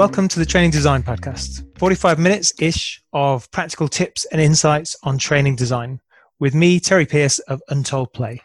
Welcome to the Training Design Podcast, 45 minutes ish of practical tips and insights on training design, with me, Terry Pearce of Untold Play.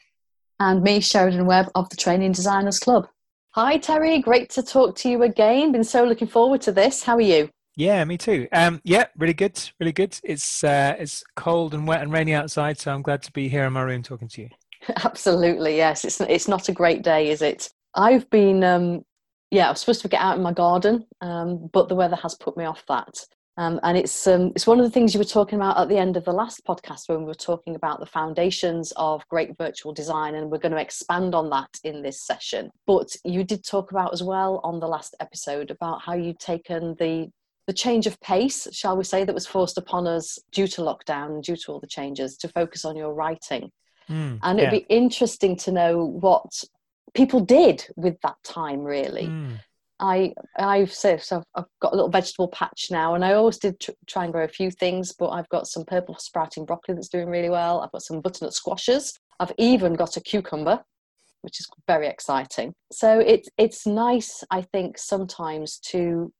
And me, Sheridan Webb of the Training Designers Club. Hi, Terry. Great to talk to you again. Been so looking forward to this. How are you? Yeah, me too. Um, yeah, really good, really good. It's uh, it's cold and wet and rainy outside, so I'm glad to be here in my room talking to you. Absolutely, yes. It's it's not a great day, is it? I've been um, yeah, I was supposed to get out in my garden, um, but the weather has put me off that. Um, and it's um, it's one of the things you were talking about at the end of the last podcast when we were talking about the foundations of great virtual design, and we're going to expand on that in this session. But you did talk about as well on the last episode about how you'd taken the the change of pace, shall we say, that was forced upon us due to lockdown and due to all the changes to focus on your writing. Mm, and it'd yeah. be interesting to know what people did with that time really mm. I I've so, so I've got a little vegetable patch now, and I always did tr- try and grow a few things, but I've got some purple sprouting broccoli that's doing really well. I've got some butternut squashes. I've even got a cucumber, which is very exciting. So it's it's nice, I think, sometimes to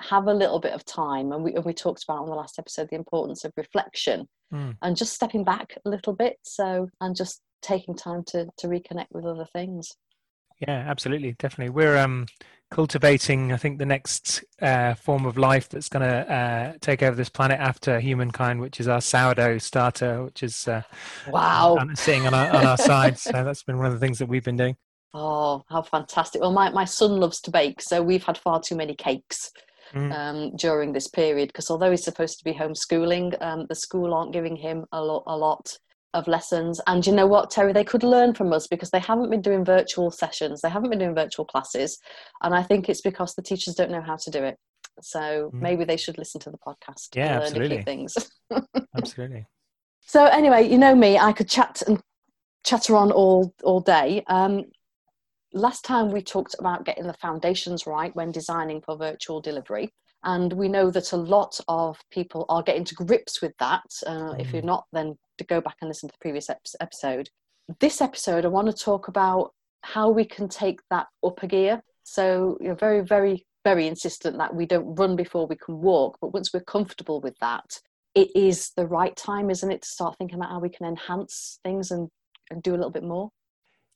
have a little bit of time, and we and we talked about on the last episode the importance of reflection mm. and just stepping back a little bit. So and just taking time to to reconnect with other things. Yeah, absolutely, definitely. We're um, cultivating, I think, the next uh, form of life that's going to uh, take over this planet after humankind, which is our sourdough starter, which is uh, wow sitting on our, on our side. So that's been one of the things that we've been doing. Oh, how fantastic! Well, my my son loves to bake, so we've had far too many cakes. Mm. Um, during this period, because although he's supposed to be homeschooling, um, the school aren't giving him a lot, a lot of lessons. And you know what, Terry, they could learn from us because they haven't been doing virtual sessions, they haven't been doing virtual classes. And I think it's because the teachers don't know how to do it. So mm. maybe they should listen to the podcast yeah, absolutely. a few things. absolutely. So anyway, you know me, I could chat and chatter on all all day. Um, last time we talked about getting the foundations right when designing for virtual delivery. And we know that a lot of people are getting to grips with that. Uh, mm. If you're mm. not, then to go back and listen to the previous episode. This episode, I want to talk about how we can take that up a gear. So you're very, very, very insistent that we don't run before we can walk. But once we're comfortable with that, it is the right time, isn't it, to start thinking about how we can enhance things and, and do a little bit more?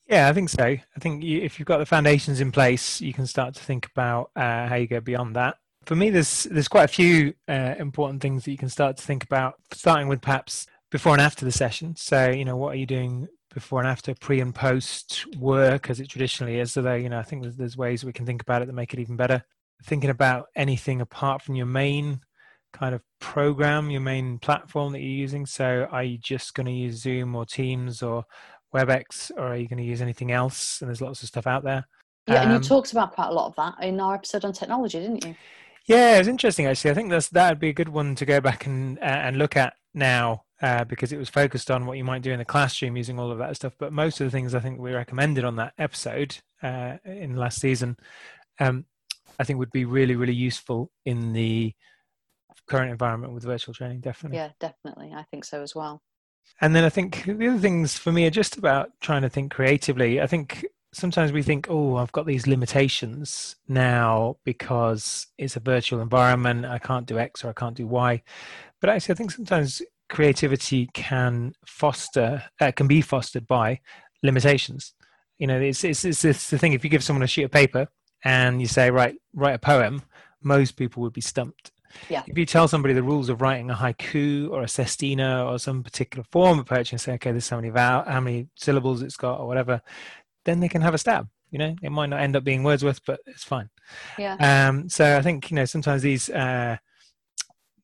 Yeah, I think so. I think you, if you've got the foundations in place, you can start to think about uh, how you go beyond that. For me, there's there's quite a few uh, important things that you can start to think about. Starting with perhaps before and after the session. So, you know, what are you doing before and after, pre and post work, as it traditionally is? There, you know, I think there's, there's ways we can think about it that make it even better. Thinking about anything apart from your main kind of program, your main platform that you're using. So, are you just going to use Zoom or Teams or WebEx, or are you going to use anything else? And there's lots of stuff out there. Yeah, and you um, talked about quite a lot of that in our episode on technology, didn't you? Yeah, it was interesting actually. I think that's that would be a good one to go back and uh, and look at now uh, because it was focused on what you might do in the classroom using all of that stuff. But most of the things I think we recommended on that episode uh, in last season, um, I think would be really, really useful in the current environment with virtual training. Definitely. Yeah, definitely. I think so as well. And then I think the other things for me are just about trying to think creatively. I think sometimes we think, oh, I've got these limitations now because it's a virtual environment. I can't do X or I can't do Y. But actually, I think sometimes creativity can foster uh, can be fostered by limitations you know it's, it's it's it's the thing if you give someone a sheet of paper and you say right write a poem most people would be stumped yeah. If you tell somebody the rules of writing a haiku or a sestina or some particular form of poetry and say, okay, this is how many vowel, how many syllables it's got or whatever, then they can have a stab. You know, it might not end up being Wordsworth, but it's fine. Yeah. Um. So I think you know sometimes these uh,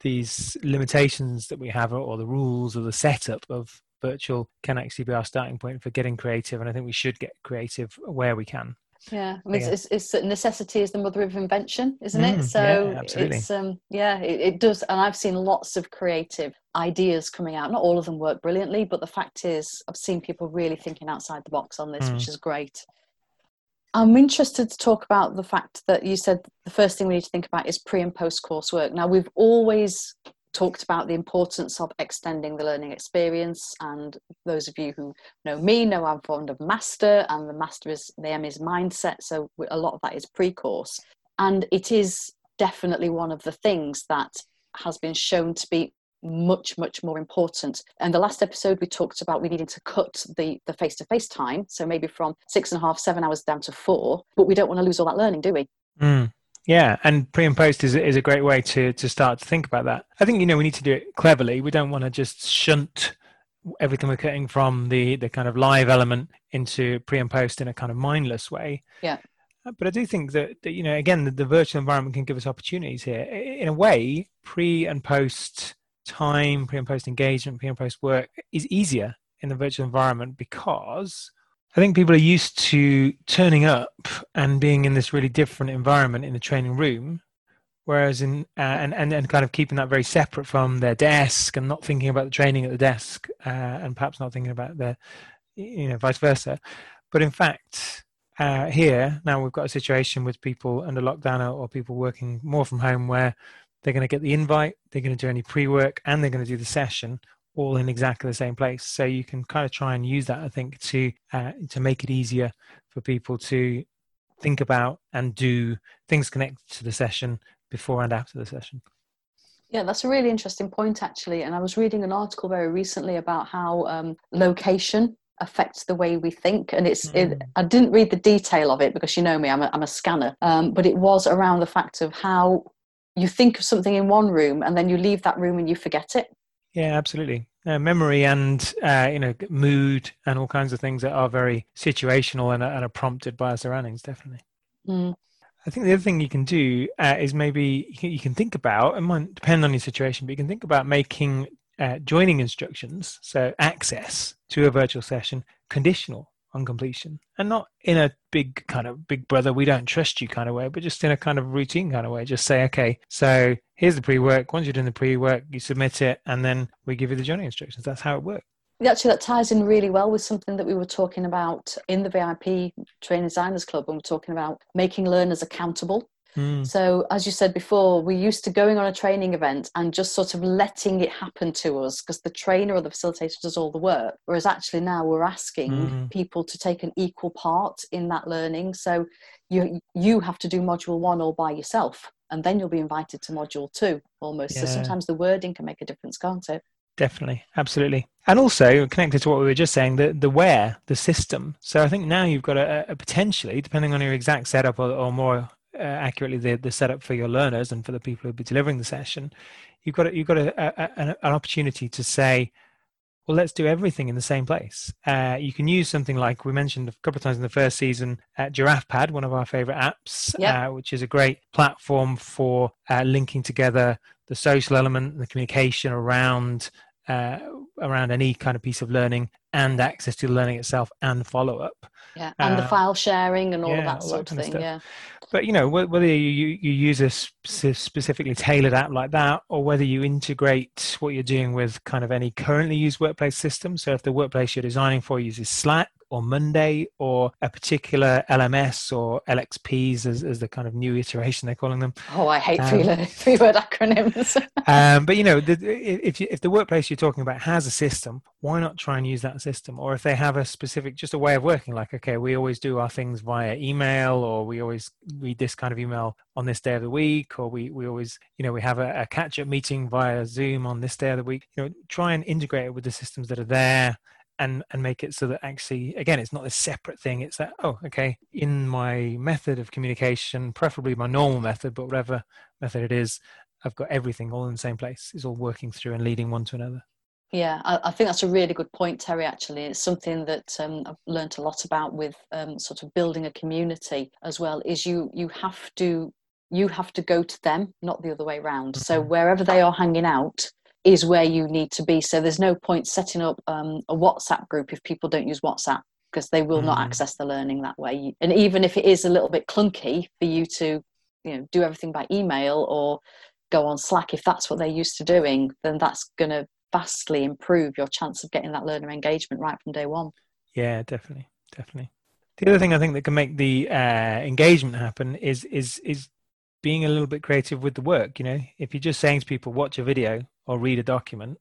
these limitations that we have or the rules or the setup of virtual can actually be our starting point for getting creative and i think we should get creative where we can yeah, I mean, yeah. It's, it's, it's, necessity is the mother of invention, isn't mm, it? So yeah, it's um, yeah, it, it, does, and I've seen lots of creative ideas coming out. Not all of them work brilliantly, but the fact is, I've seen people really thinking outside the box on this, mm. which is great. I'm interested to talk about the fact that you said the first thing we need to think about is pre and post coursework. Now, we've always talked about the importance of extending the learning experience. And those of you who know me know I'm fond of master, and the master is the M is mindset. So a lot of that is pre course. And it is definitely one of the things that has been shown to be much much more important and the last episode we talked about we needing to cut the the face-to-face time so maybe from six and a half seven hours down to four but we don't want to lose all that learning do we mm. Yeah, and pre and post is is a great way to to start to think about that. I think you know we need to do it cleverly. We don't want to just shunt everything we're getting from the the kind of live element into pre and post in a kind of mindless way. Yeah. Uh, but I do think that, that you know again the, the virtual environment can give us opportunities here. In a way, pre and post time, pre and post engagement, pre and post work is easier in the virtual environment because I think people are used to turning up and being in this really different environment in the training room, whereas in uh, and, and and kind of keeping that very separate from their desk and not thinking about the training at the desk uh, and perhaps not thinking about the you know vice versa. But in fact, uh, here now we've got a situation with people under lockdown or, or people working more from home where they're going to get the invite, they're going to do any pre-work, and they're going to do the session all in exactly the same place. So you can kind of try and use that, I think, to uh, to make it easier for people to think about and do things connected to the session before and after the session. Yeah, that's a really interesting point, actually. And I was reading an article very recently about how um, location affects the way we think and it's mm. it, i didn't read the detail of it because you know me i'm a, I'm a scanner um, but it was around the fact of how you think of something in one room and then you leave that room and you forget it yeah, absolutely. Uh, memory and uh, you know mood and all kinds of things that are very situational and, and are prompted by our surroundings. Definitely. Mm. I think the other thing you can do uh, is maybe you can, you can, think about, it might depend on your situation, but you can think about making uh, joining instructions, so access to a virtual session, conditional on completion. And not in a big kind of big brother we don't trust you kind of way but just in a kind of routine kind of way. Just say okay so here's the pre-work. Once you're doing the pre-work you submit it and then we give you the journey instructions. That's how it works. Actually that ties in really well with something that we were talking about in the vip training designers club when we're talking about making learners accountable Mm. So, as you said before, we're used to going on a training event and just sort of letting it happen to us because the trainer or the facilitator does all the work. Whereas actually now we're asking mm. people to take an equal part in that learning. So, you you have to do module one all by yourself, and then you'll be invited to module two almost. Yeah. So sometimes the wording can make a difference, can't it? Definitely, absolutely, and also connected to what we were just saying, the the where, the system. So I think now you've got a, a potentially, depending on your exact setup or, or more uh, accurately the, the setup for your learners and for the people who'll be delivering the session, you've got a, you've got a, a, an, an opportunity to say, well, let's do everything in the same place. Uh, you can use something like we mentioned a couple of times in the first season, uh, Giraffe Pad, one of our favorite apps, yep. uh, which is a great platform for uh, linking together the social element and the communication around uh, around any kind of piece of learning and access to the learning itself and follow up. Yeah, and the uh, file sharing and all yeah, of that sort of thing. Of yeah but you know whether you, you use a specifically tailored app like that or whether you integrate what you're doing with kind of any currently used workplace system so if the workplace you're designing for uses slack or Monday or a particular LMS or LXPs as, as the kind of new iteration they're calling them. Oh, I hate um, three, word acronyms. um, but you know, the, if you, if the workplace you're talking about has a system, why not try and use that system? Or if they have a specific, just a way of working, like okay, we always do our things via email, or we always read this kind of email on this day of the week, or we we always you know we have a, a catch up meeting via Zoom on this day of the week. You know, try and integrate it with the systems that are there and and make it so that actually again it's not a separate thing. It's that oh okay in my method of communication preferably my normal method but whatever method it is i've got everything all in the same place. It's all working through and leading one to another. Yeah I, I think that's a really good point terry actually. It's something that um, i've learned a lot about with um, sort of building a community as well is you you have to you have to go to them not the other way around. Mm-hmm. so wherever they are hanging out is where you need to be. So there's no point setting up um, a WhatsApp group if people don't use WhatsApp because they will mm. not access the learning that way. And even if it is a little bit clunky for you to, you know, do everything by email or go on Slack, if that's what they're used to doing, then that's going to vastly improve your chance of getting that learner engagement right from day one. Yeah, definitely, definitely. The other thing I think that can make the uh, engagement happen is is is being a little bit creative with the work. You know, if you're just saying to people, watch a video or read a document,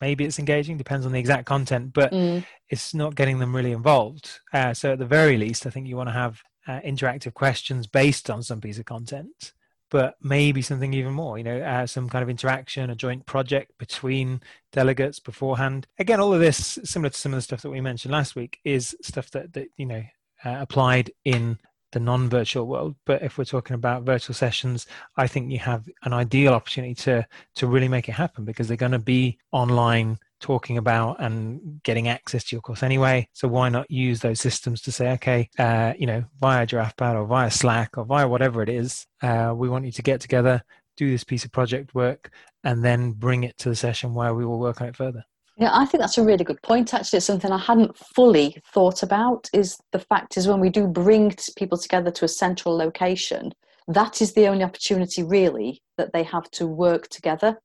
maybe it's engaging, depends on the exact content, but mm. it's not getting them really involved. Uh, so at the very least, I think you want to have uh, interactive questions based on some piece of content. but maybe something even more, you know, uh, some kind of interaction, a joint project between delegates beforehand. Again, all of this, similar to some of the stuff that we mentioned last week, is stuff that, that you know, uh, applied in the non-virtual world but if we're talking about virtual sessions i think you have an ideal opportunity to to really make it happen because they're going to be online talking about and getting access to your course anyway. So why not use those systems to say, okay, uh, you know, via GiraffePad or via Slack or via whatever it is, uh, we want you to get together, do this piece of project work, and then bring it to the session where we will work on it further. Yeah, I think that's a really good point. Actually, it's something I hadn't fully thought about. Is the fact is when we do bring people together to a central location, that is the only opportunity really that they have to work together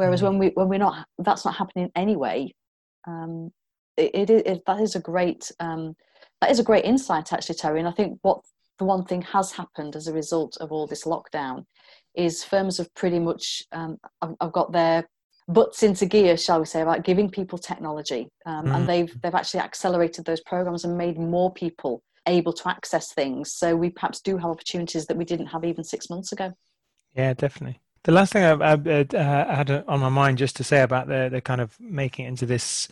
Whereas mm. when we when we're not, that's not happening anyway. Um, it, it, it, that is a great um, that is a great insight actually, Terry. And I think what the one thing has happened as a result of all this lockdown is firms have pretty much um, I've, I've, got their butts into gear, shall we say, about giving people technology, um, mm. and they've they've actually accelerated those programs and made more people able to access things. So we perhaps do have opportunities that we didn't have even six months ago. Yeah, definitely. The last thing I, I, uh, had on my mind just to say about the, the kind of making it into this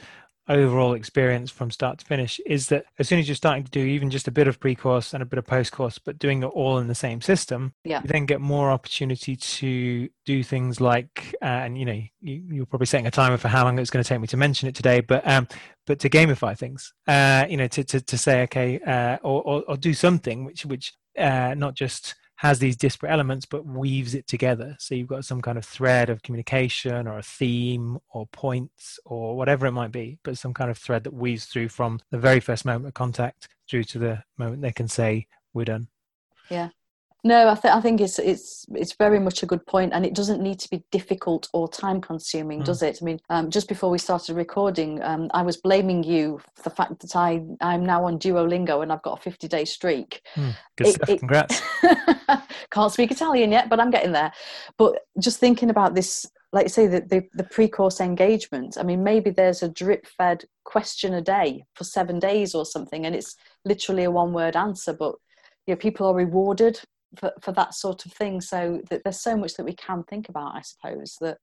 overall experience from start to finish is that as soon as you're starting to do even just a bit of pre-course and a bit of post-course but doing it all in the same system yeah. you then get more opportunity to do things like uh, and you know you, you're probably setting a timer for how long it's going to take me to mention it today but um but to gamify things uh you know to to, to say okay uh or, or, or do something which which uh not just has these disparate elements but weaves it together. So you've got some kind of thread of communication or a theme or points or whatever it might be, but some kind of thread that weaves through from the very first moment of contact through to the moment they can say, We're done. Yeah. No, I, th- I think it's it's it's very much a good point, and it doesn't need to be difficult or time consuming, mm. does it? I mean, um, just before we started recording, um, I was blaming you for the fact that I I'm now on Duolingo and I've got a 50 day streak. Mm. Good it, stuff. It, Congrats. can't speak Italian yet, but I'm getting there. But just thinking about this, like you say, the, the, the pre-course engagement. I mean, maybe there's a drip-fed question a day for seven days or something, and it's literally a one-word answer, but you know, people are rewarded for, for that sort of thing. So that there's so much that we can think about, I suppose, that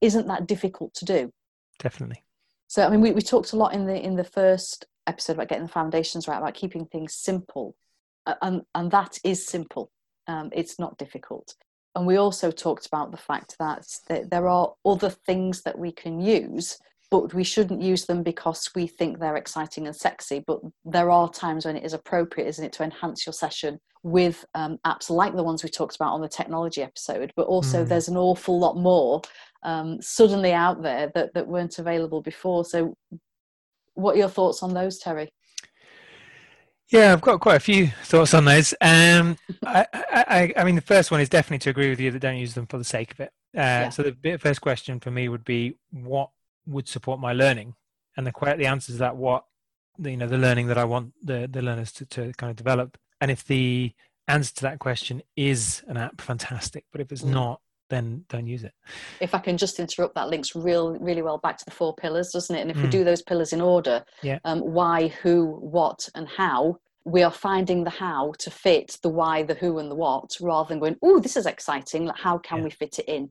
isn't that difficult to do. Definitely. So I mean, we, we talked a lot in the in the first episode about getting the foundations right, about keeping things simple, and and that is simple. Um, it's not difficult. And we also talked about the fact that there are other things that we can use but we shouldn't use them because we think they're exciting and sexy. But there are times when it is appropriate, isn't it, to enhance your session with um, apps like the ones we talked about on the technology episode. But also, mm. there's an awful lot more um, suddenly out there that, that weren't available before. So, what are your thoughts on those, Terry? Yeah, I've got quite a few thoughts on those. Um, I, I, I, mean, the first one is definitely to agree with you that don't use them for the sake of it. Uh, yeah. So the first question for me would be, what would support my learning? And the the answer to that, what you know, the learning that I want the the learners to, to kind of develop. And if the answer to that question is an app, fantastic. But if it's mm. not, then don't use it. If I can just interrupt, that links real really well back to the four pillars, doesn't it? And if mm. we do those pillars in order, yeah. Um, why, who, what, and how, we are finding the how to fit the why, the who, and the what, rather than going, "Oh, this is exciting. How can yeah. we fit it in?"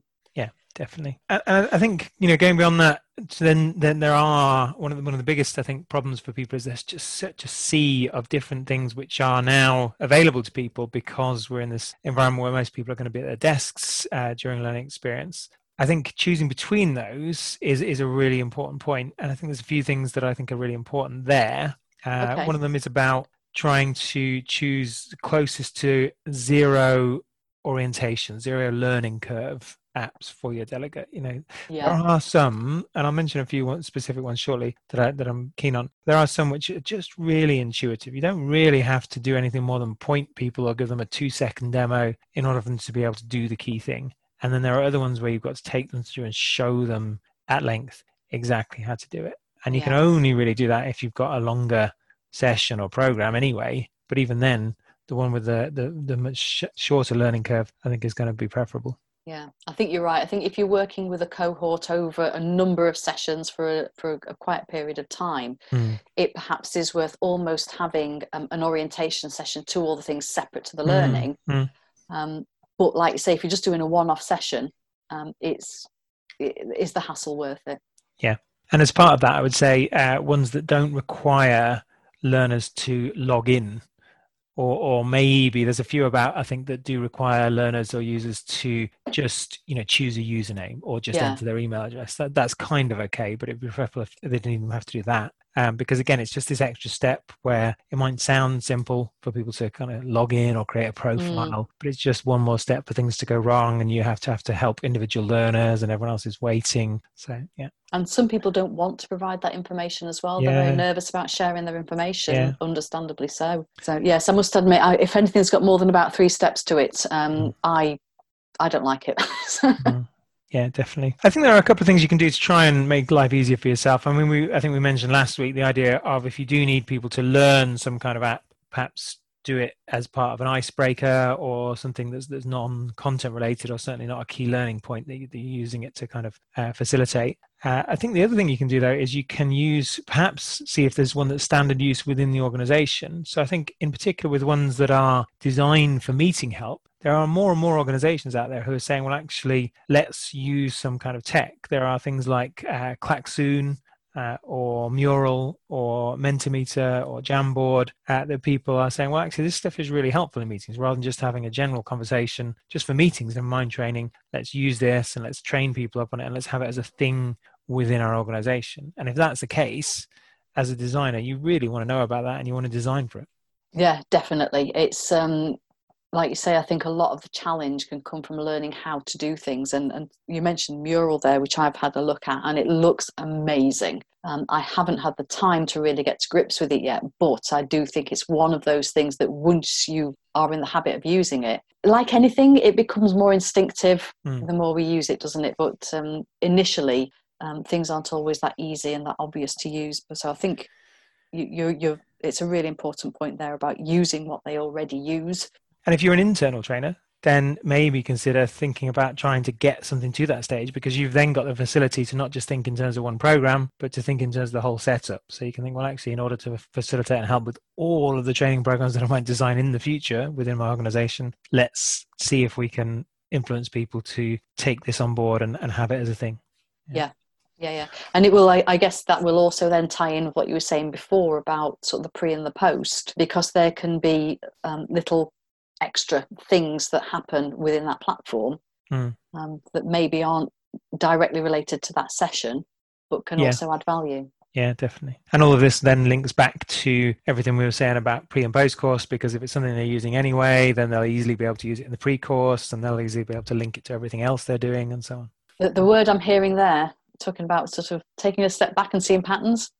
Definitely. And I think you know, going beyond that, then then there are one of the one of the biggest I think problems for people is there's just such a sea of different things which are now available to people because we're in this environment where most people are going to be at their desks uh, during learning experience. I think choosing between those is is a really important point, and I think there's a few things that I think are really important there. Uh, okay. One of them is about trying to choose closest to zero orientation, zero learning curve apps for your delegate. You know, yeah. there are some, and I'll mention a few specific ones shortly that I, that I'm keen on. There are some which are just really intuitive. You don't really have to do anything more than point people or give them a two second demo in order for them to be able to do the key thing. And then there are other ones where you've got to take them through and show them at length exactly how to do it. And you yeah. can only really do that if you've got a longer session or program anyway. But even then, the one with the the, the much shorter learning curve, I think, is going to be preferable. Yeah, I think you're right. I think if you're working with a cohort over a number of sessions for a, for a quiet period of time, mm. it perhaps is worth almost having um, an orientation session to all the things separate to the hmm. learning. Mm. Um, but like you say, if you're just doing a one-off session, um, it's is the hassle worth it? Yeah, and as part of that, I would say uh, ones that don't require learners to log in or or maybe there's a few about I think that do require learners or users to just you know choose a username or just yeah. enter their email address. That, that's kind of okay, but it'd be preferable if they didn't even have to do that. Um, because again, it's just this extra step where it might sound simple for people to kind of log in or create a profile, mm. but it's just one more step for things to go wrong, and you have to have to help individual learners, and everyone else is waiting. So yeah. And some people don't want to provide that information as well. Yeah. They're very nervous about sharing their information, yeah. understandably so. So yes, I must admit, I, if anything's got more than about three steps to it, um, mm. I I don't like it. mm. Yeah, definitely. I think there are a couple of things you can do to try and make life easier for yourself. I mean, we I think we mentioned last week the idea of if you do need people to learn some kind of app, perhaps do it as part of an icebreaker or something that's that's non-content related, or certainly not a key learning point that, you, are using it to kind of uh, facilitate. Uh, I think the other thing you can do though is you can use perhaps see if there's one that's standard use within the organization. So I think in particular with ones that are designed for meeting help, there are more and more organizations out there who are saying, well, actually, let's use some kind of tech. There are things like uh, Klaxoon uh, or Mural or Mentimeter or Jamboard uh, that people are saying, well, actually, this stuff is really helpful in meetings rather than just having a general conversation just for meetings and mind training. Let's use this and let's train people up on it and let's have it as a thing within our organization. And if that's the case, as a designer, you really want to know about that and you want to design for it. Yeah, definitely. It's um, like you say, I think a lot of the challenge can come from learning how to do things. And, and you mentioned Mural there, which I've had a look at, and it looks amazing. Um, I haven't had the time to really get to grips with it yet, but I do think it's one of those things that once you are in the habit of using it, like anything, it becomes more instinctive mm. the more we use it, doesn't it? But um, initially, um, things aren't always that easy and that obvious to use. But so I think you, you're, you're, it's a really important point there about using what they already use and if you're an internal trainer, then maybe consider thinking about trying to get something to that stage because you've then got the facility to not just think in terms of one program, but to think in terms of the whole setup. So you can think, well, actually, in order to facilitate and help with all of the training programs that I might design in the future within my organization, let's see if we can influence people to take this on board and, and have it as a thing. Yeah. yeah. Yeah, yeah, and it will. I, I, guess that will also then tie in with what you were saying before about sort of the pre and the post, because there can be um, little extra things that happen within that platform mm. um, that maybe aren't directly related to that session but can yeah. also add value yeah definitely and all of this then links back to everything we were saying about pre and post course because if it's something they're using anyway then they'll easily be able to use it in the pre course and they'll easily be able to link it to everything else they're doing and so on the, the word i'm hearing there talking about sort of taking a step back and seeing patterns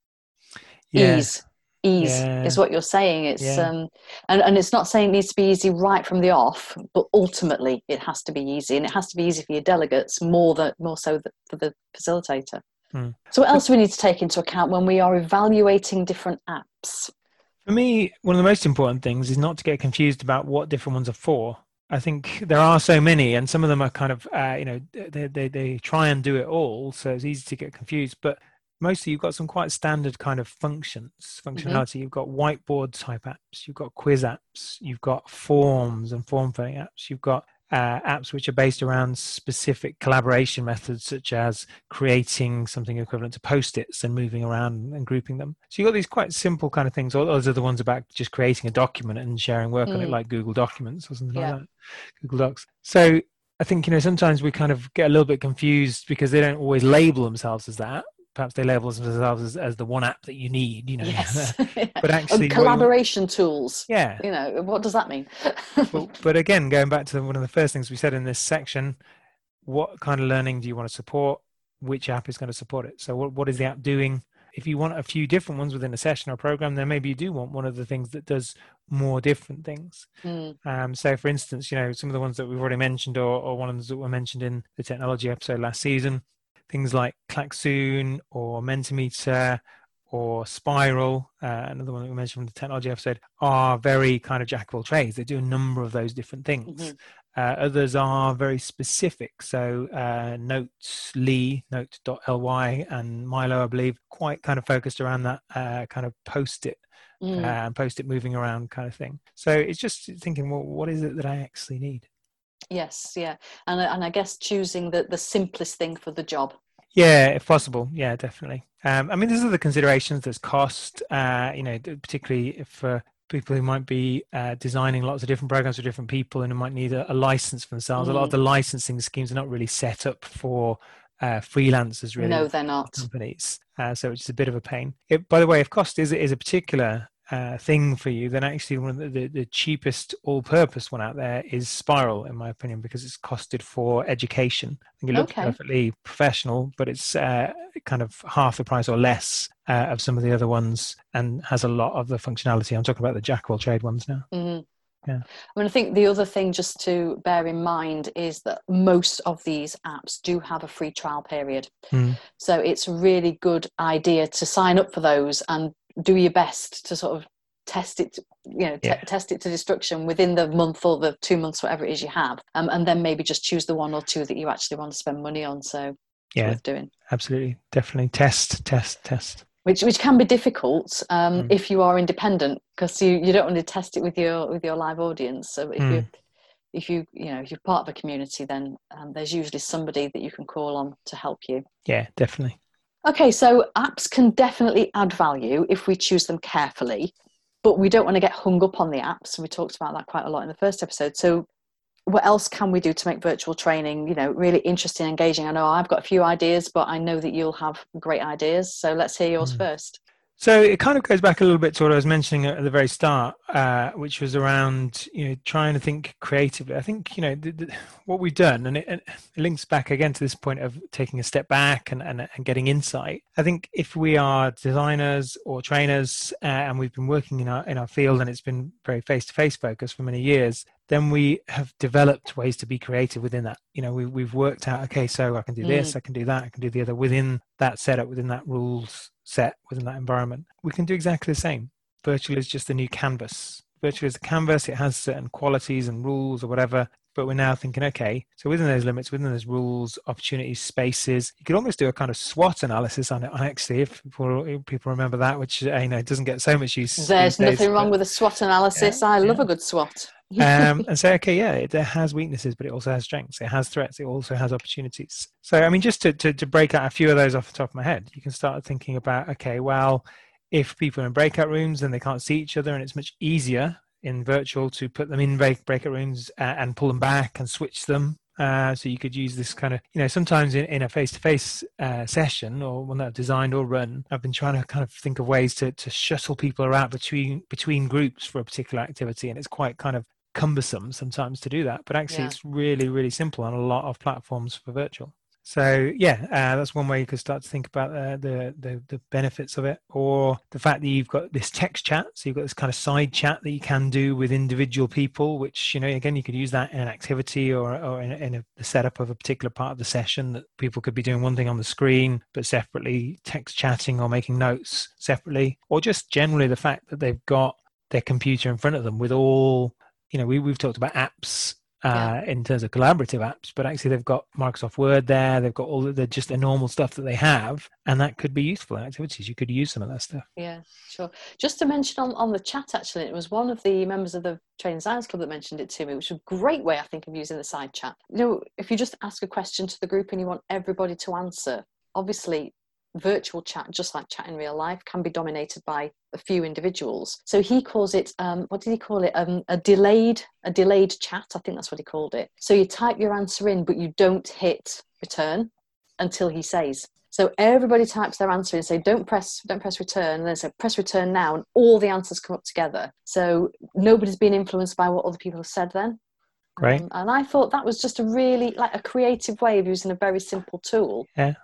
yeah. ease ease yeah. is what you're saying it's yeah. um and, and it's not saying it needs to be easy right from the off but ultimately it has to be easy and it has to be easy for your delegates more than more so for the facilitator hmm. so what else do we need to take into account when we are evaluating different apps for me one of the most important things is not to get confused about what different ones are for I think there are so many, and some of them are kind of, uh, you know, they, they, they try and do it all, so it's easy to get confused. But mostly you've got some quite standard kind of functions mm-hmm. functionality mm-hmm. you've got whiteboard type apps you've got quiz apps you've got forms and form filling apps you've got uh, apps which are based around specific collaboration methods such as creating something equivalent to post-its and moving around and grouping them so you've got these quite simple kind of things all those are the ones about just creating a document and sharing work mm. on it mm. like google documents or something yeah. like that google docs so I think you know sometimes we kind of get a little bit confused because they don't always label themselves as that perhaps they label themselves as, as the one app that you need you know. Yes. but actually collaboration you, tools. Yeah. You know what does that mean? But, but again going back to one of the first things we said in this section what kind of learning do you want to support? Which app is going to support it? So what, what is the app doing? If you want a few different ones within a session or program then maybe you do want one of the things that does more different things. Mm. um, so for instance you know some of the ones that we've already mentioned or, or one of the ones that were mentioned in the technology episode last season things like Klaxoon or Mentimeter or Spiral, uh, another one that we mentioned from the technology episode, are very kind of jack of all trades. They do a number of those different things. Mm-hmm. Uh, others are very specific. So uh, Notes.ly, Note.ly, and Miro, I believe, quite kind of focused around that uh, kind of post-it mm. Uh, and post-it moving around kind of thing. So it's just thinking, well, what is it that I actually need? Yes, yeah, and and I guess choosing the the simplest thing for the job. Yeah, if possible. Yeah, definitely. Um, I mean, there's other considerations. There's cost. Uh, you know, particularly for people who might be uh, designing lots of different programs for different people and who might need a, a license for themselves. Mm. A lot of mm. the licensing schemes are not really set up for uh, freelancers. Really, no, they're not companies. Uh, so it's a bit of a pain. It, by the way, if cost is is a particular uh, thing for you, then actually one of the, the, the, cheapest all-purpose one out there is Spiral, in my opinion, because it's costed for education. I think it looks okay. perfectly professional, but it's uh, kind of half the price or less uh, of some of the other ones, and has a lot of the functionality. I'm talking about the jack of trade ones now. Mm-hmm. Yeah. I mean, I think the other thing just to bear in mind is that most of these apps do have a free trial period. Mm. So it's a really good idea to sign up for those and do your best to sort of test it you know yeah. t- test it to destruction within the month or the two months whatever it is you have um, and then maybe just choose the one or two that you actually want to spend money on. So yeah. worth doing. Absolutely. Definitely. Test test test. Which which can be difficult um, mm. if you are independent because you, you don't want to test it with your with your live audience. So if mm. you if you you know if you're part of a community then um, there's usually somebody that you can call on to help you. Yeah definitely Okay, so apps can definitely add value if we choose them carefully, but we don't want to get hung up on the apps. We talked about that quite a lot in the first episode. So, what else can we do to make virtual training, you know, really interesting, and engaging? I know I've got a few ideas, but I know that you'll have great ideas. So let's hear yours mm. first. So it kind of goes back a little bit to what I was mentioning at the very start, uh, which was around you know trying to think creatively. I think you know the, the, what we've done, and it, it, links back again to this point of taking a step back and, and, and getting insight. I think if we are designers or trainers, uh, and we've been working in our in our field, and it's been very face to face focused for many years, then we have developed ways to be creative within that. You know, we, we've worked out, okay, so I can do this, mm. I can do that, I can do the other within that setup, within that rules set within that environment. We can do exactly the same. Virtual is just a new canvas. Virtual is a canvas, it has certain qualities and rules or whatever. But we're now thinking, okay, so within those limits, within those rules, opportunities, spaces, you could almost do a kind of SWOT analysis on it. On actually, if people, people remember that, which uh, you know doesn't get so much use. There's nothing days, wrong but, with a SWOT analysis. Yeah, I love yeah. a good SWOT. Um, and say, okay, yeah, it has weaknesses, but it also has strengths. It has threats. It also has opportunities. So, I mean, just to, to, to break out a few of those off the top of my head, you can start thinking about, okay, well, if people are in breakout rooms and they can't see each other, and it's much easier in virtual to put them in break, breakout rooms uh, and pull them back and switch them uh, so you could use this kind of, you know, sometimes in, in a face-to-face uh, session or one that I've designed or run, I've been trying to kind of think of ways to, to shuttle people around between between groups for a particular activity, and it's quite kind of cumbersome sometimes to do that. But actually, yeah. it's really really simple on a lot of platforms for virtual. So yeah, uh, that's one way you could start to think about uh, the, the, the benefits of it, or the fact that you've got this text chat. So you've got this kind of side chat that you can do with individual people, which you know again you could use that in an activity or or in, in a, the setup of a particular part of the session that people could be doing one thing on the screen, but separately text chatting or making notes separately, or just generally the fact that they've got their computer in front of them with all you know we we've talked about apps uh, yeah. in terms of collaborative apps, but actually they've got Microsoft Word there. They've got all the, the just the normal stuff that they have, and that could be useful in activities. You could use some of that stuff. Yeah, sure. Just to mention on, on the chat, actually, it was one of the members of the Training Designers Club that mentioned it to me, which is a great way, I think, of using the side chat. You know, if you just ask a question to the group and you want everybody to answer, obviously virtual chat, just like chat in real life, can be dominated by a few individuals. So he calls it, um, what did he call it? Um, a delayed, a delayed chat. I think that's what he called it. So you type your answer in, but you don't hit return until he says. So everybody types their answer in, say don't press, don't press return, and then say press return now, and all the answers come up together. So nobody's been influenced by what other people have said then. right? Um, and I thought that was just a really like a creative way of using a very simple tool. Yeah.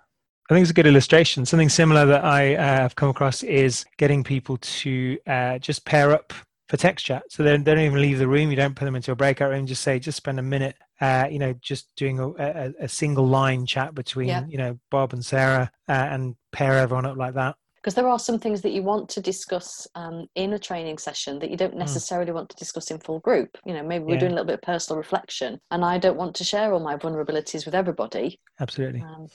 I think it's a good illustration. Something similar that I uh, have come across is getting people to uh, just pair up for text chat. So they, don't even leave the room. You don't put them into a breakout room. Just say, just spend a minute, uh, you know, just doing a, a, a single line chat between, yeah. you know, Bob and Sarah uh, and pair everyone up like that. Because there are some things that you want to discuss um, in a training session that you don't hmm. necessarily mm. want to discuss in full group. You know, maybe we're yeah. doing a little bit of personal reflection, and I don't want to share all my vulnerabilities with everybody. Absolutely. Um,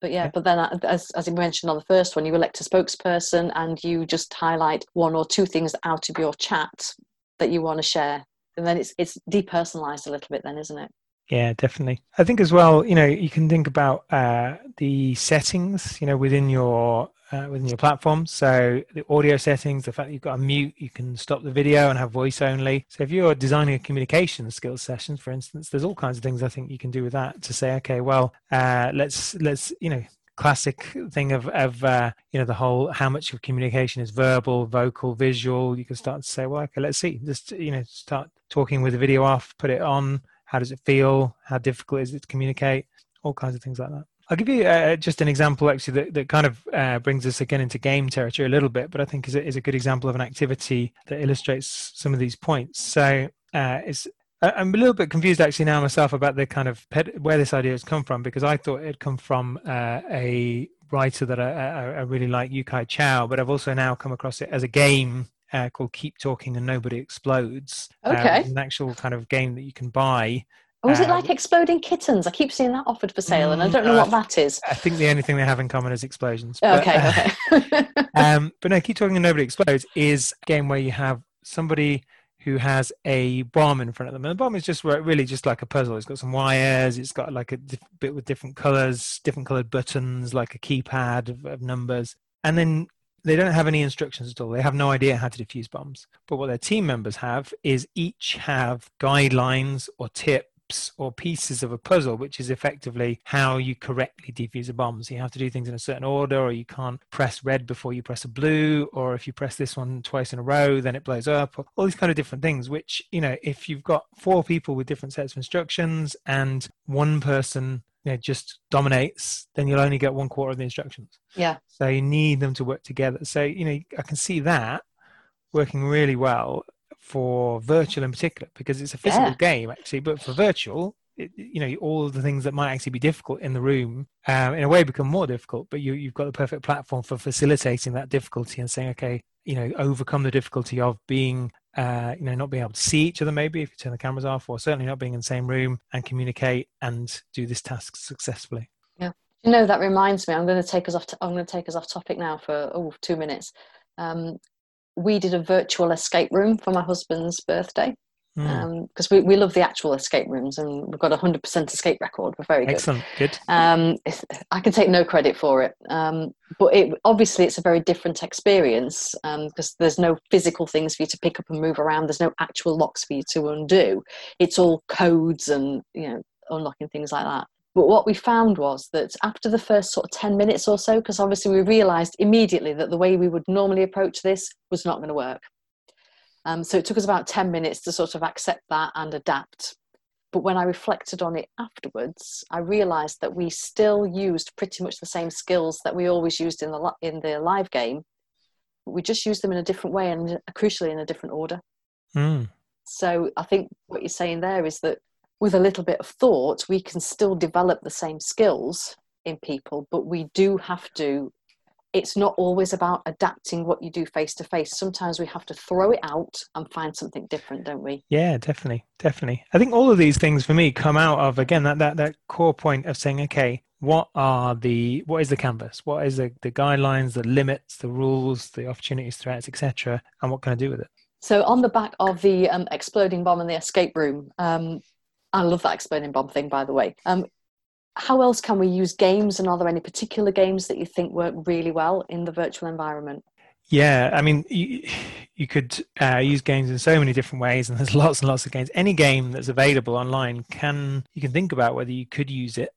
but yeah, but then uh, as, as you mentioned on the first one, you elect a spokesperson and you just highlight one or two things out of your chat that you want to share. And then it's it's depersonalized a little bit then, isn't it? Yeah, definitely. I think as well, you know, you can think about uh, the settings, you know, within your uh, within your platform. So the audio settings, the fact that you've got a mute, you can stop the video and have voice only. So if you're designing a communication skills session, for instance, there's all kinds of things I think you can do with that to say, okay, well, uh, let's let's you know classic thing of of uh, you know the whole how much of communication is verbal, vocal, visual. You can start to say, well, okay, let's see. Just you know, start talking with the video off, put it on. How does it feel? How difficult is it to communicate? All kinds of things like that. I'll give you uh, just an example actually that, that kind of uh, brings us again into game territory a little bit, but I think is a, is a good example of an activity that illustrates some of these points. So uh, it's I'm a little bit confused actually now myself about the kind of ped- where this idea has come from because I thought it come from uh, a writer that I, I, I, really like, Yu-Kai Chou, but I've also now come across it as a game uh, called Keep Talking and Nobody Explodes. Uh, an actual kind of game that you can buy. Oh, is it like Exploding Kittens? I keep seeing that offered for sale, and I don't know mm, what that is. I think the only thing they have in common is explosions. But, okay, okay. um, but no, Keep Talking and Nobody Explodes is a game where you have somebody who has a bomb in front of them. And the bomb is just really just like a puzzle. It's got some wires. It's got like a bit with different colors, different colored buttons, like a keypad of, of numbers. And then they don't have any instructions at all. They have no idea how to defuse bombs. But what their team members have is each have guidelines or tips or pieces of a puzzle, which is effectively how you correctly defuse a bomb. So you have to do things in a certain order, or you can't press red before you press a blue, or if you press this one twice in a row, then it blows up, or all these kind of different things, which, you know, if you've got four people with different sets of instructions and one person you know, just dominates, then you'll only get one quarter of the instructions. Yeah. So you need them to work together. So, you know, I can see that working really well for virtual in particular because it's a physical yeah. game actually but for virtual it, you know all of the things that might actually be difficult in the room um, in a way become more difficult but you, you've got the perfect platform for facilitating that difficulty and saying okay you know overcome the difficulty of being uh, you know not being able to see each other maybe if you turn the cameras off or certainly not being in the same room and communicate and do this task successfully. Yeah. You know that reminds me i'm going to take us off to, i'm going to take us off topic now for oh two minutes. Um, we did a virtual escape room for my husband's birthday because mm. um, we, we love the actual escape rooms and we've got a 100% escape record. We're very good. Excellent. Good. Um, i can take no credit for it um, but it, obviously it's a very different experience because um, there's no physical things for you to pick up and move around. There's no actual locks for you to undo. It's all codes and you know unlocking things like that but what we found was that after the first sort of 10 minutes or so, because obviously we realized immediately that the way we would normally approach this was not going to work. Um, so it took us about 10 minutes to sort of accept that and adapt. But when I reflected on it afterwards, I realized that we still used pretty much the same skills that we always used in the, in the live game. We just used them in a different way and crucially in a different order. Mm. So I think what you're saying there is that with a little bit of thought, we can still develop the same skills in people, but we do have to. It's not always about adapting what you do face to face. Sometimes we have to throw it out and find something different, don't we? Yeah, definitely, definitely. I think all of these things for me come out of again that that that core point of saying, okay, what are the what is the canvas? What is the the guidelines, the limits, the rules, the opportunities, threats, etc., and what can I do with it? So, on the back of the um, exploding bomb and the escape room, um, I love that exploding bomb thing, by the way. Um, how else can we use games, and are there any particular games that you think work really well in the virtual environment? Yeah, I mean, you, you could uh, use games in so many different ways, and there's lots and lots of games. Any game that's available online can you can think about whether you could use it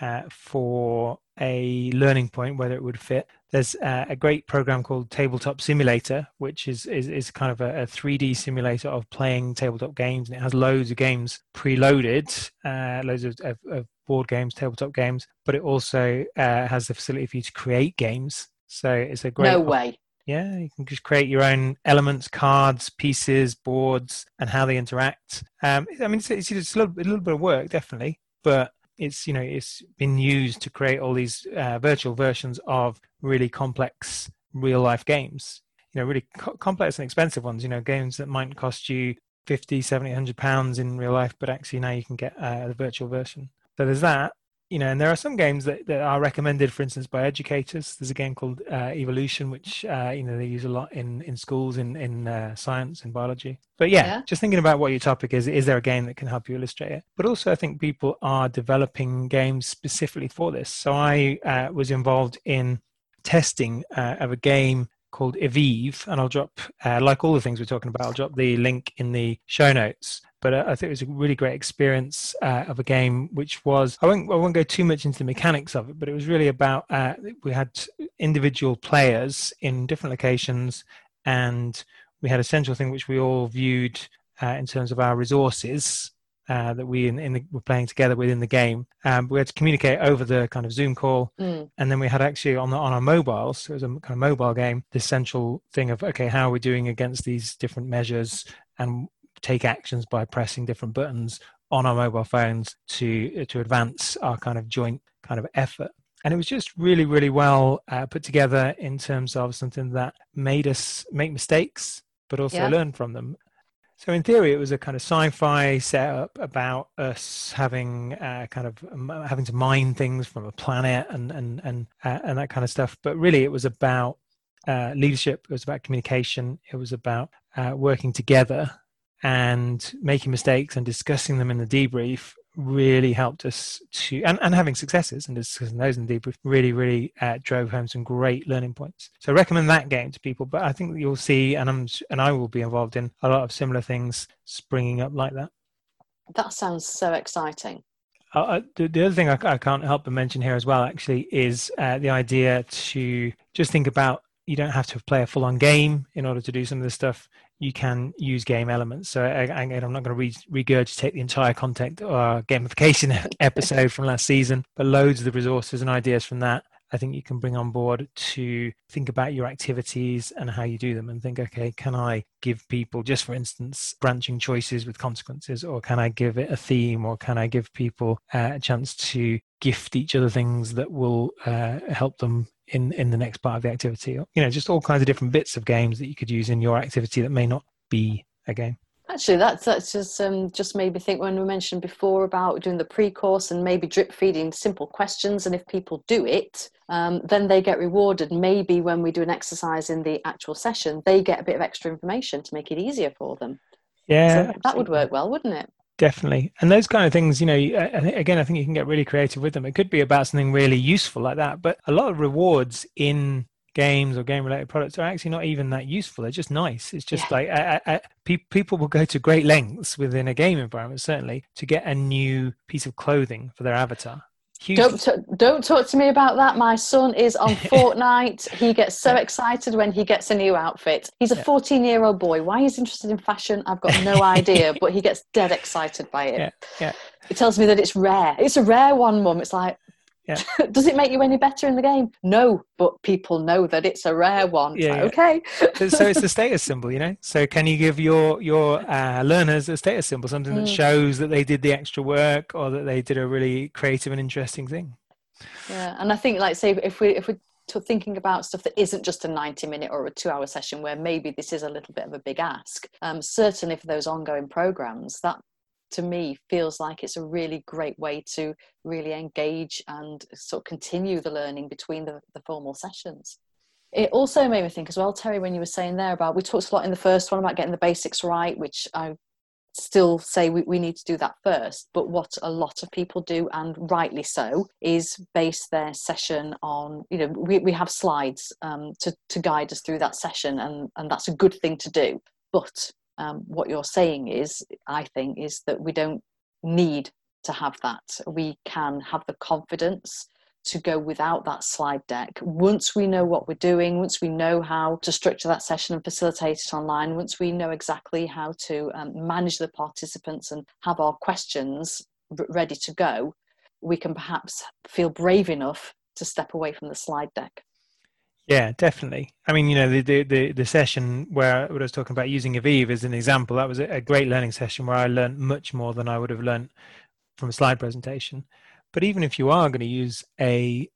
uh, for a learning point, whether it would fit. There's uh, a great program called Tabletop Simulator, which is is, is kind of a, a 3D simulator of playing tabletop games, and it has loads of games preloaded, uh, loads of, of, of, board games, tabletop games, but it also uh, has the facility for you to create games. So it's a great. No way. Yeah, you can just create your own elements, cards, pieces, boards, and how they interact. Um, I mean, it's, it's, it's a, little, a little bit of work, definitely, but it's you know it's been used to create all these uh, virtual versions of really complex real life games. You know really co- complex and expensive ones you know games that might cost you 50 70 100 pounds in real life but actually now you can get uh, the virtual version. So there's that you know, and there are some games that, that are recommended, for instance, by educators. There's a game called uh, Evolution, which uh, you know they use a lot in in schools in in uh, science and biology. But yeah, yeah, just thinking about what your topic is. Is there a game that can help you illustrate it? But also, I think people are developing games specifically for this. So I uh, was involved in testing uh, of a game called Evive, and I'll drop, uh, like all the things we're talking about, I'll drop the link in the show notes. But uh, I think it was a really great experience uh, of a game, which was I won't I won't go too much into the mechanics of it, but it was really about uh, we had individual players in different locations, and we had a central thing which we all viewed uh, in terms of our resources uh, that we in, in the, were playing together within the game. Um, we had to communicate over the kind of Zoom call, mm. and then we had actually on the, on our mobiles. So it was a kind of mobile game. The central thing of okay, how are we doing against these different measures, and take actions by pressing different buttons on our mobile phones to to advance our kind of joint kind of effort. And it was just really, really well uh, put together in terms of something that made us make mistakes, but also yeah. learn from them. So in theory, it was a kind of sci-fi setup about us having uh, kind of um, having to mine things from a planet and and and uh, and that kind of stuff. But really, it was about uh, leadership. It was about communication. It was about uh, working together and making mistakes and discussing them in the debrief really helped us to and, and having successes and discussing those in the debrief really really uh, drove home some great learning points. So I recommend that game to people but i think you'll see and i'm and i will be involved in a lot of similar things springing up like that. That sounds so exciting. Uh, uh the, the, other thing I, I, can't help but mention here as well actually is uh, the idea to just think about you don't have to play a full-on game in order to do some of this stuff you can use game elements. So again, I'm not going to re- regurgitate the entire content or gamification episode from last season, but loads of the resources and ideas from that. I think you can bring on board to think about your activities and how you do them and think, okay, can I give people, just for instance, branching choices with consequences, or can I give it a theme, or can I give people uh, a chance to gift each other things that will uh, help them in in the next part of the activity? You know just all kinds of different bits of games that you could use in your activity that may not be a game actually that's that's just um, just made me think when we mentioned before about doing the pre-course and maybe drip feeding simple questions and if people do it um, then they get rewarded. Maybe when we do an exercise in the actual session they get a bit of extra information to make it easier for them. Yeah so that would work well wouldn't it? Definitely. And those kind of things you know again i think you can get really creative with them. It could be about something really useful like that but a lot of rewards in games or game related products are actually not even that useful they're just nice it's just yeah. like I, I, I, pe- people will go to great lengths within a game environment certainly to get a new piece of clothing for their avatar Huge. Don't t- don't talk to me about that. My son is on Fortnite. he gets so excited when he gets a new outfit. He's a 14 year old boy. Why he's interested in fashion, I've got no idea. but he gets dead excited by it. Yeah, yeah. It tells me that it's rare. It's a rare one, Mum. It's like, yeah. Does it make you any better in the game? No, but people know that it's a rare one. Yeah, like, yeah. Okay. so it's a status symbol, you know. So can you give your your uh, learners a status symbol, something that mm. shows that they did the extra work or that they did a really creative and interesting thing? Yeah, and I think, like, say, if we if we're thinking about stuff that isn't just a 90 minute or a two hour session where maybe this is a little bit of a big ask um, certainly for those ongoing programs that to me feels like it's a really great way to really engage and sort of continue the learning between the, the formal sessions. It also made me think as well, Terry, when you were saying there about we talked a lot in the first one about getting the basics right, which I still say we, we need to do that first. But what a lot of people do, and rightly so, is base their session on, you know, we, we have slides um, to, to guide us through that session, and, and that's a good thing to do. But um, what you're saying is, I think, is that we don't need to have that. We can have the confidence to go without that slide deck. Once we know what we're doing, once we know how to structure that session and facilitate it online, once we know exactly how to um, manage the participants and have our questions ready to go, we can perhaps feel brave enough to step away from the slide deck. Yeah, definitely. I mean, you know, the, the, the, the session where what I was talking about using Evive as an example, that was a great learning session where I learned much more than I would have learned from a slide presentation. But even if you are going to use a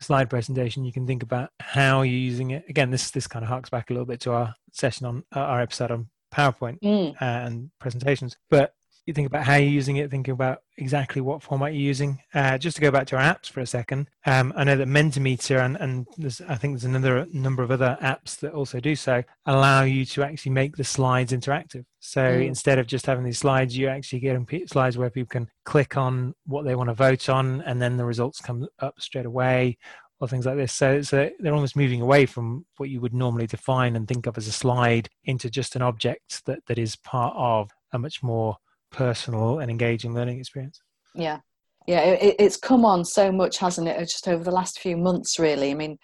slide presentation, you can think about how you're using it. Again, this this kind of harks back a little bit to our session on uh, our episode on PowerPoint mm. and presentations. But you think about how you're using it, thinking about exactly what format you're using. Uh, just to go back to our apps for a second, um, I know that Mentimeter and, and I think there's another number of other apps that also do so, allow you to actually make the slides interactive. So mm. instead of just having these slides, you actually get slides where people can click on what they want to vote on, and then the results come up straight away, or things like this. So, so they're almost moving away from what you would normally define and think of as a slide into just an object that, that is part of a much more personal and engaging learning experience. Yeah. Yeah, it, it's come on so much, hasn't it? Just over the last few months, really. I mean,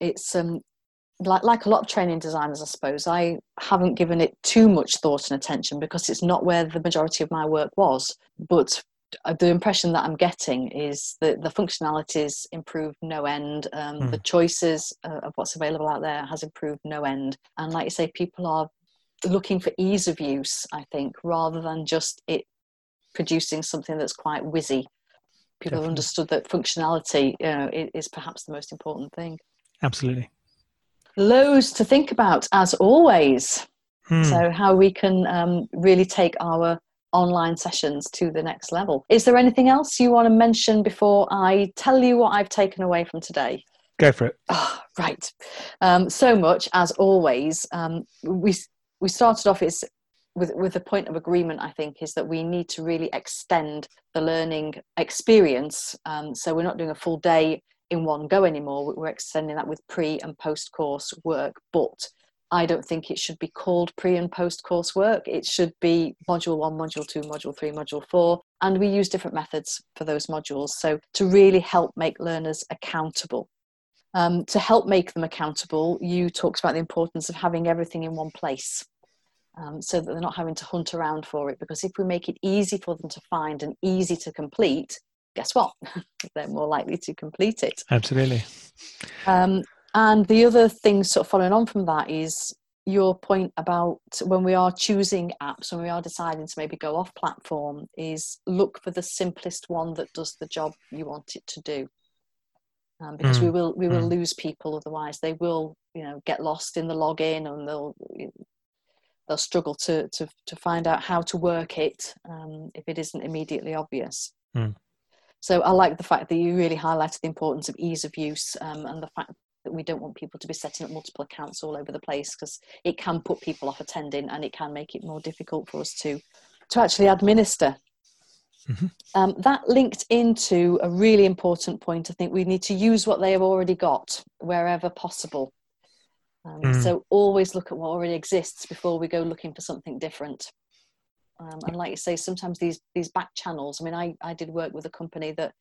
it's um, like like a lot of training designers, I suppose. I haven't given it too much thought and attention because it's not where the majority of my work was. But uh, the impression that I'm getting is that the functionalities improved no end. Um, mm. The choices uh, of what's available out there has improved no end. And like you say, people are looking for ease of use, I think, rather than just it producing something that's quite whizzy. People Definitely. have understood that functionality you know, is perhaps the most important thing. Absolutely. Loads to think about, as always. Hmm. So, how we can um, really take our online sessions to the next level. Is there anything else you want to mention before I tell you what I've taken away from today? Go for it. Oh, right. Um, so much as always. Um, we we started off is with with the point of agreement. I think is that we need to really extend the learning experience. Um, so we're not doing a full day in one go anymore. We're extending that with pre and post course work, but I don't think it should be called pre and post course work. It should be module one, module two, module three, module four. And we use different methods for those modules. So to really help make learners accountable. Um, to help make them accountable, you talked about the importance of having everything in one place. Um, so that they're not having to hunt around for it. Because if we make it easy for them to find and easy to complete, guess what? they're more likely to complete it. Absolutely. Um, and the other thing, sort of following on from that, is your point about when we are choosing apps, and we are deciding to maybe go off platform, is look for the simplest one that does the job you want it to do. Um, because mm. we will we will mm. lose people otherwise. They will you know get lost in the login and they'll they'll struggle to to to find out how to work it um, if it isn't immediately obvious. Mm. So I like the fact that you really highlighted the importance of ease of use um, and the fact that we don't want people to be setting up multiple accounts all over the place because it can put people off attending and it can make it more difficult for us to to actually administer. Mm-hmm. Um, that linked into a really important point. I think we need to use what they have already got wherever possible. Um, mm. So always look at what already exists before we go looking for something different. Um, and like you say, sometimes these these back channels. I mean, I I did work with a company that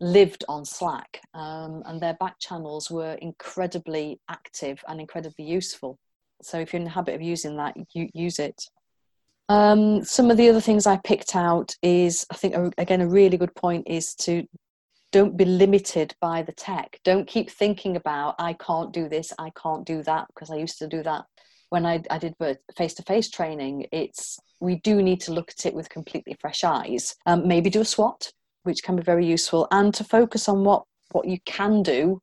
lived on Slack, um, and their back channels were incredibly active and incredibly useful. So if you're in the habit of using that, you use it. Um, some of the other things I picked out is, I think, again, a really good point is to don't be limited by the tech. Don't keep thinking about, I can't do this, I can't do that, because I used to do that when I, I did face to face training. It's we do need to look at it with completely fresh eyes. Um, maybe do a SWOT, which can be very useful, and to focus on what what you can do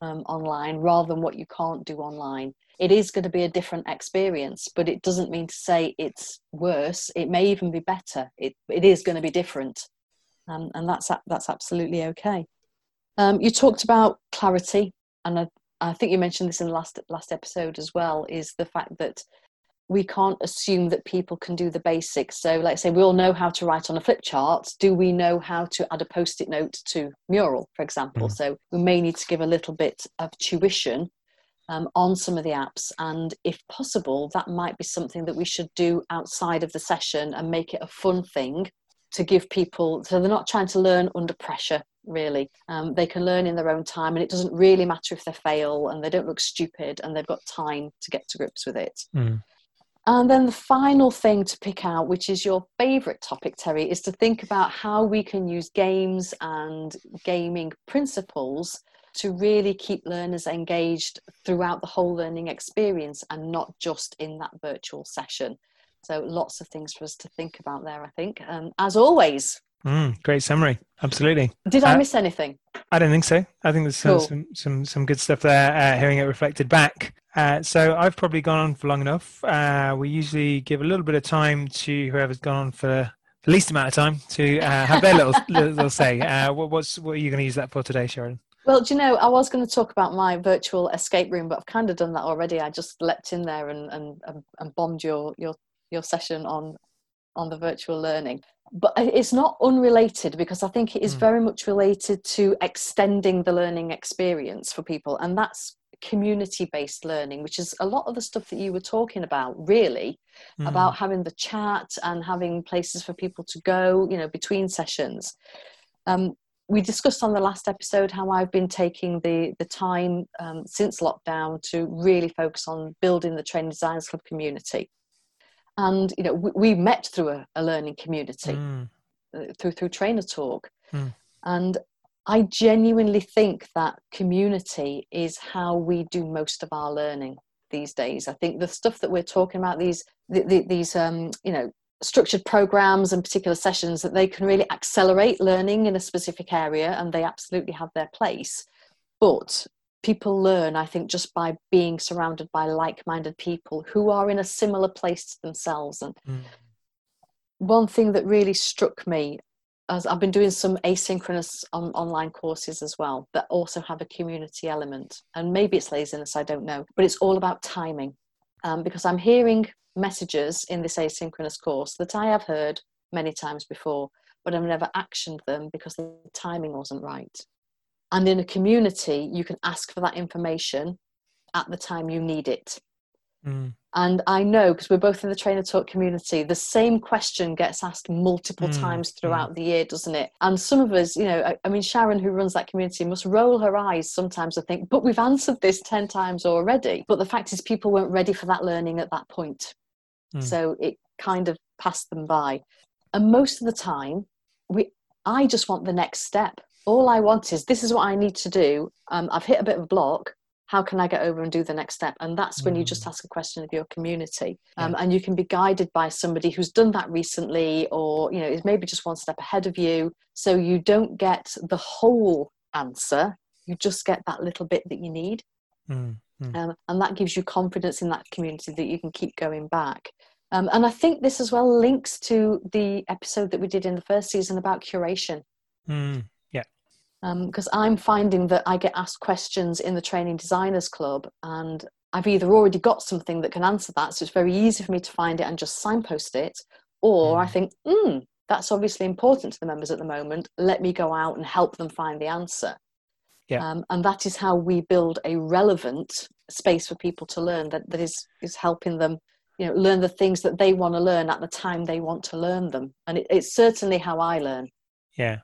um, online rather than what you can't do online. It is going to be a different experience, but it doesn't mean to say it's worse. It may even be better. It it is going to be different, um, and that's that's absolutely okay. Um, you talked about clarity, and I, I think you mentioned this in the last last episode as well. Is the fact that we can't assume that people can do the basics. So, like say, we all know how to write on a flip chart. Do we know how to add a post it note to Mural, for example? Mm. So, we may need to give a little bit of tuition um, on some of the apps. And if possible, that might be something that we should do outside of the session and make it a fun thing to give people so they're not trying to learn under pressure really um, they can learn in their own time and it doesn't really matter if they fail and they don't look stupid and they've got time to get to grips with it mm. And then the final thing to pick out, which is your favorite topic, Terry, is to think about how we can use games and gaming principles to really keep learners engaged throughout the whole learning experience and not just in that virtual session. So, lots of things for us to think about there, I think. Um, as always, Mm, great summary. Absolutely. Did I uh, miss anything? I don't think so. I think there's cool. some, some some good stuff there. Uh, hearing it reflected back. Uh, so I've probably gone on for long enough. Uh, we usually give a little bit of time to whoever's gone on for the least amount of time to uh, have their little, little say. Uh, what, what's what are you going to use that for today, Sharon? Well, do you know, I was going to talk about my virtual escape room, but I've kind of done that already. I just leapt in there and and, and bombed your your your session on on the virtual learning. But it's not unrelated because I think it is mm. very much related to extending the learning experience for people, and that's community based learning, which is a lot of the stuff that you were talking about, really, mm. about having the chat and having places for people to go, you know, between sessions. Um, we discussed on the last episode how I've been taking the the time um, since lockdown to really focus on building the Training Designers Club community, and you know we, we met through a, a learning community mm. uh, through through Trainer Talk, mm. and I genuinely think that community is how we do most of our learning these days. I think the stuff that we're talking about these the, the, these um, you know structured programs and particular sessions that they can really accelerate learning in a specific area and they absolutely have their place. But people learn i think just by being surrounded by like-minded people who are in a similar place to themselves. And mm. one thing that really struck me as i've been doing some asynchronous on, online courses as well that also have a community element. And maybe it's laziness i don't know but it's all about timing um, because i'm hearing messages in this asynchronous course that I have heard many times before, but I've never actioned them because the timing wasn't right. And in a community, you can ask for that information at the time you need it. Mm. And I know because we're both in the trainer talk community, the same question gets asked multiple mm. times mm. throughout mm. the year, doesn't it? And some of us, you know, I, I, mean, Sharon, who runs that community, must roll her eyes sometimes and think, but we've answered this 10 times already. But the fact is, people weren't ready for that learning at that point. Mm. So it kind of passed them by. And most of the time, we I just want the next step. All I want is this is what I need to do. Um, I've hit a bit of a block. How can I get over and do the next step? And that's when mm. you just hmm. ask a question of your community, um, yeah. and you can be guided by somebody who's done that recently, or you know is maybe just one step ahead of you. So you don't get the whole answer. You just get that little bit that you need. Mm. Mm. Um, and that gives you confidence in that community that you can keep going back. Um, and I think this as well links to the episode that we did in the first season about curation. Mm. Because um, I'm finding that I get asked questions in the Training Designers Club, and I've either already got something that can answer that, so it's very easy for me to find it and just signpost it, or mm. I think, hmm, that's obviously important to the members at the moment. Let me go out and help them find the answer. Yeah. Um, and that is how we build a relevant space for people to learn that, that is, is helping them you know learn the things that they want to learn at the time they want to learn them and it, it's certainly how i learn yeah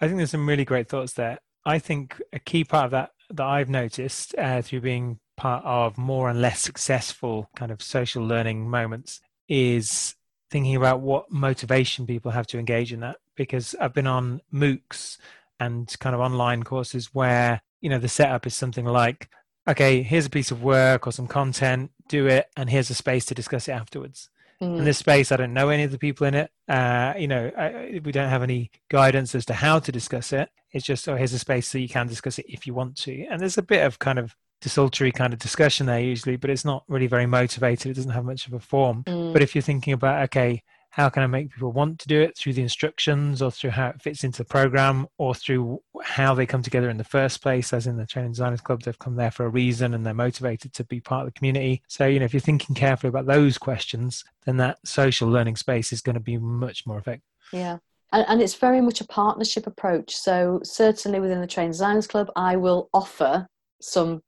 i think there's some really great thoughts there. I think a key part of that that i've noticed uh, through being part of more and less successful kind of social learning moments is thinking about what motivation people have to engage in that. Because i've been on moocs and kind of online courses where you know the setup is something like okay here's a piece of work or some content do it and here's a space to discuss it afterwards mm. in this space. I don't know any of the people in it. Uh, you know I, we don't have any guidance as to how to discuss it. It's just oh here's a space so you can discuss it if you want to. And there's a bit of kind of desultory kind of discussion there usually but it's not really very motivated. It doesn't have much of a form. Mm. but if you're thinking about okay how can I make people want to do it through the instructions or through how it fits into the program or through how they come together in the first place, as in the training designers club, they've come there for a reason and they're motivated to be part of the community. So, you know, if you're thinking carefully about those questions, then that social learning space is going to be much more effective. Yeah. And, and it's very much a partnership approach. So, certainly within the Training Designers Club, I will offer some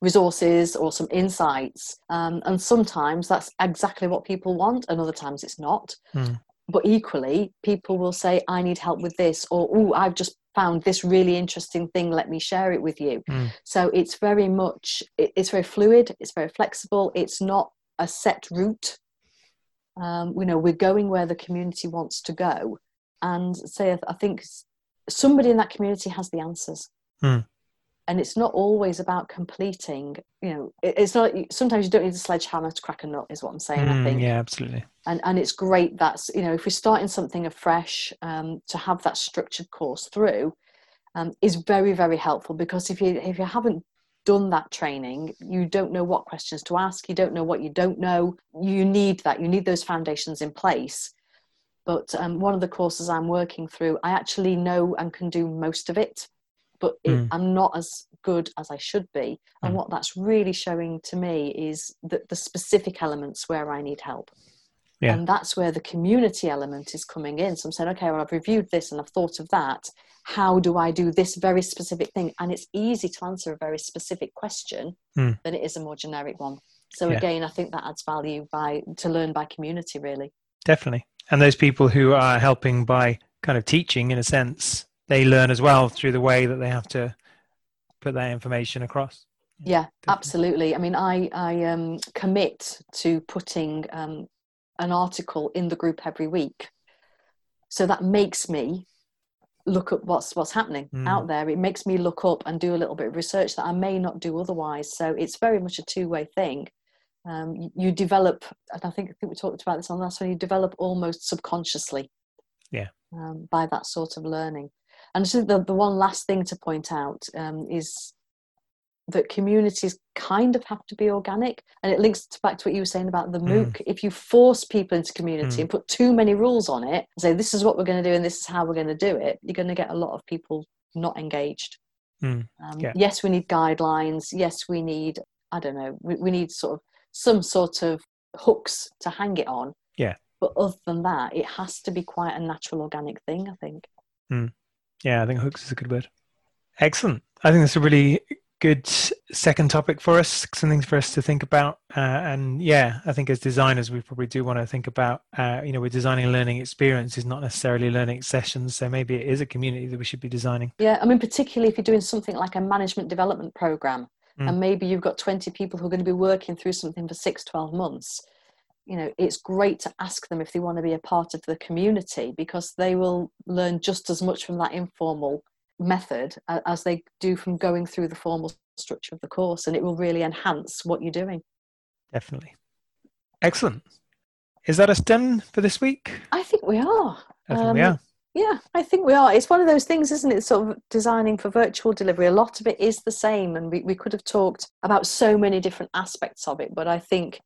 resources or some insights. Um, and sometimes that's exactly what people want, and other times it's not. Mm. But equally, people will say, I need help with this, or, oh, I've just found this really interesting thing, let me share it with you. Mm. So it's very much, it's very fluid, it's very flexible, it's not a set route. Um, you know, we're going where the community wants to go. And say, I think somebody in that community has the answers. Mm and it's not always about completing you know it's not sometimes you don't need a sledgehammer to crack a nut is what i'm saying mm, i think. yeah absolutely. And and it's great that's you know if we're starting something afresh um, to have that structured course through um, is very very helpful because if you if you haven't done that training you don't know what questions to ask you don't know what you don't know you need that you need those foundations in place. But um, one of the courses I'm working through, I actually know and can do most of it, but it, Mm. I'm not as good as I should be. And Mm. what that's really showing to me is that the specific elements where I need help. Yeah. And that's where the community element is coming in. So I'm saying, okay, well, I've reviewed this and I've thought of that. How do I do this very specific thing? And it's easy to answer a very specific question Mm. than it is a more generic one. So Yeah. again, I think that adds value by to learn by community, really. Definitely. And those people who are helping by kind of teaching, in a sense, they learn as well through the way that they have to put that information across. Yeah, Definitely. absolutely. I mean, I I um, commit to putting um, an article in the group every week, so that makes me look at what's what's happening Mm. out there. It makes me look up and do a little bit of research that I may not do otherwise. So it's very much a two way thing. Um, you, you develop, and I think I think we talked about this on the last one. You develop almost subconsciously, Yeah. um, by that sort of learning. And think the the one last thing to point out um, is that communities kind of have to be organic and it links to back to what you were saying about the Mm. mooc if you force people into community Mm. and put too many rules on it and say this is what we're going to do and this is how we're going to do it you're going to get a lot of people not engaged Mm. um, Yeah. yes we need guidelines yes we need i don't know we, we need sort of some sort of hooks to hang it on Yeah. but other than that it has to be quite a natural organic thing i think Yeah, I think hooks is a good word. Excellent. I think that's a really good second topic for us, something for us to think about. Uh, and yeah, I think as designers, we probably do want to think about, uh, you know, we're designing a learning experience is not necessarily learning sessions. So maybe it is a community that we should be designing. Yeah, I mean, particularly if you're doing something like a management development program, Mm. and maybe you've got 20 people who are going to be working through something for six, 12 months. You know, it's great to ask them if they want to be a part of the community because they will learn just as much from that informal method as they do from going through the formal structure of the course, and it will really enhance what you're doing. Definitely. Excellent. Is that us done for this week? I think we are. I think we Um, are. Yeah, I think we are. It's one of those things, isn't it? Sort of designing for virtual delivery. A lot of it is the same, and we, we could have talked about so many different aspects of it. But I think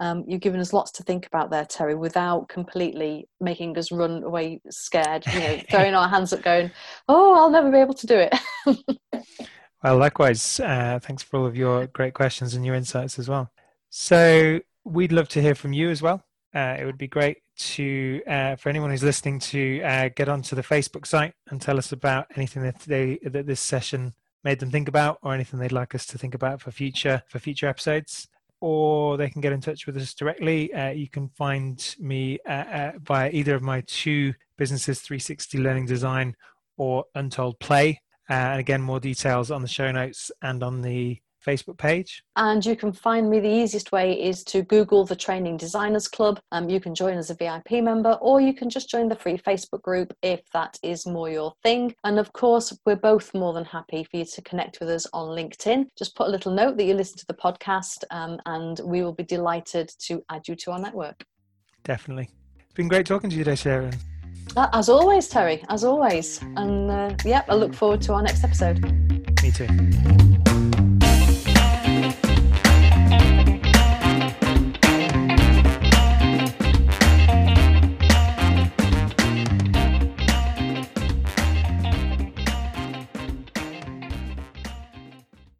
um, you've given us lots to think about there, Terry, without completely making us run away scared. You know, throwing our hands up, going, "Oh, I'll never be able to do it." Well, likewise, uh, thanks for all of your great questions and your insights as well. So, we'd love to hear from you as well. Uh, it would be great to, uh, for anyone who's listening, to uh, get onto the Facebook site and tell us about anything that they that this session made them think about, or anything they'd like us to think about for future for future episodes. Or they can get in touch with us directly. Uh, you can find me uh, uh, via either of my two businesses, 360 Learning Design or Untold Play. Uh, and again, more details on the show notes and on the Facebook page. And you can find me the easiest way is to Google the Training Designers Club. Um, you can join as a VIP member, or you can just join the free Facebook group if that is more your thing. And of course, we're both more than happy for you to connect with us on LinkedIn. Just put a little note that you listen to the podcast, um, and we will be delighted to add you to our network. Definitely. It's been great talking to you today, Sharon. Uh, As always, Terry, as always. And uh, yeah, I look forward to our next episode. Me too.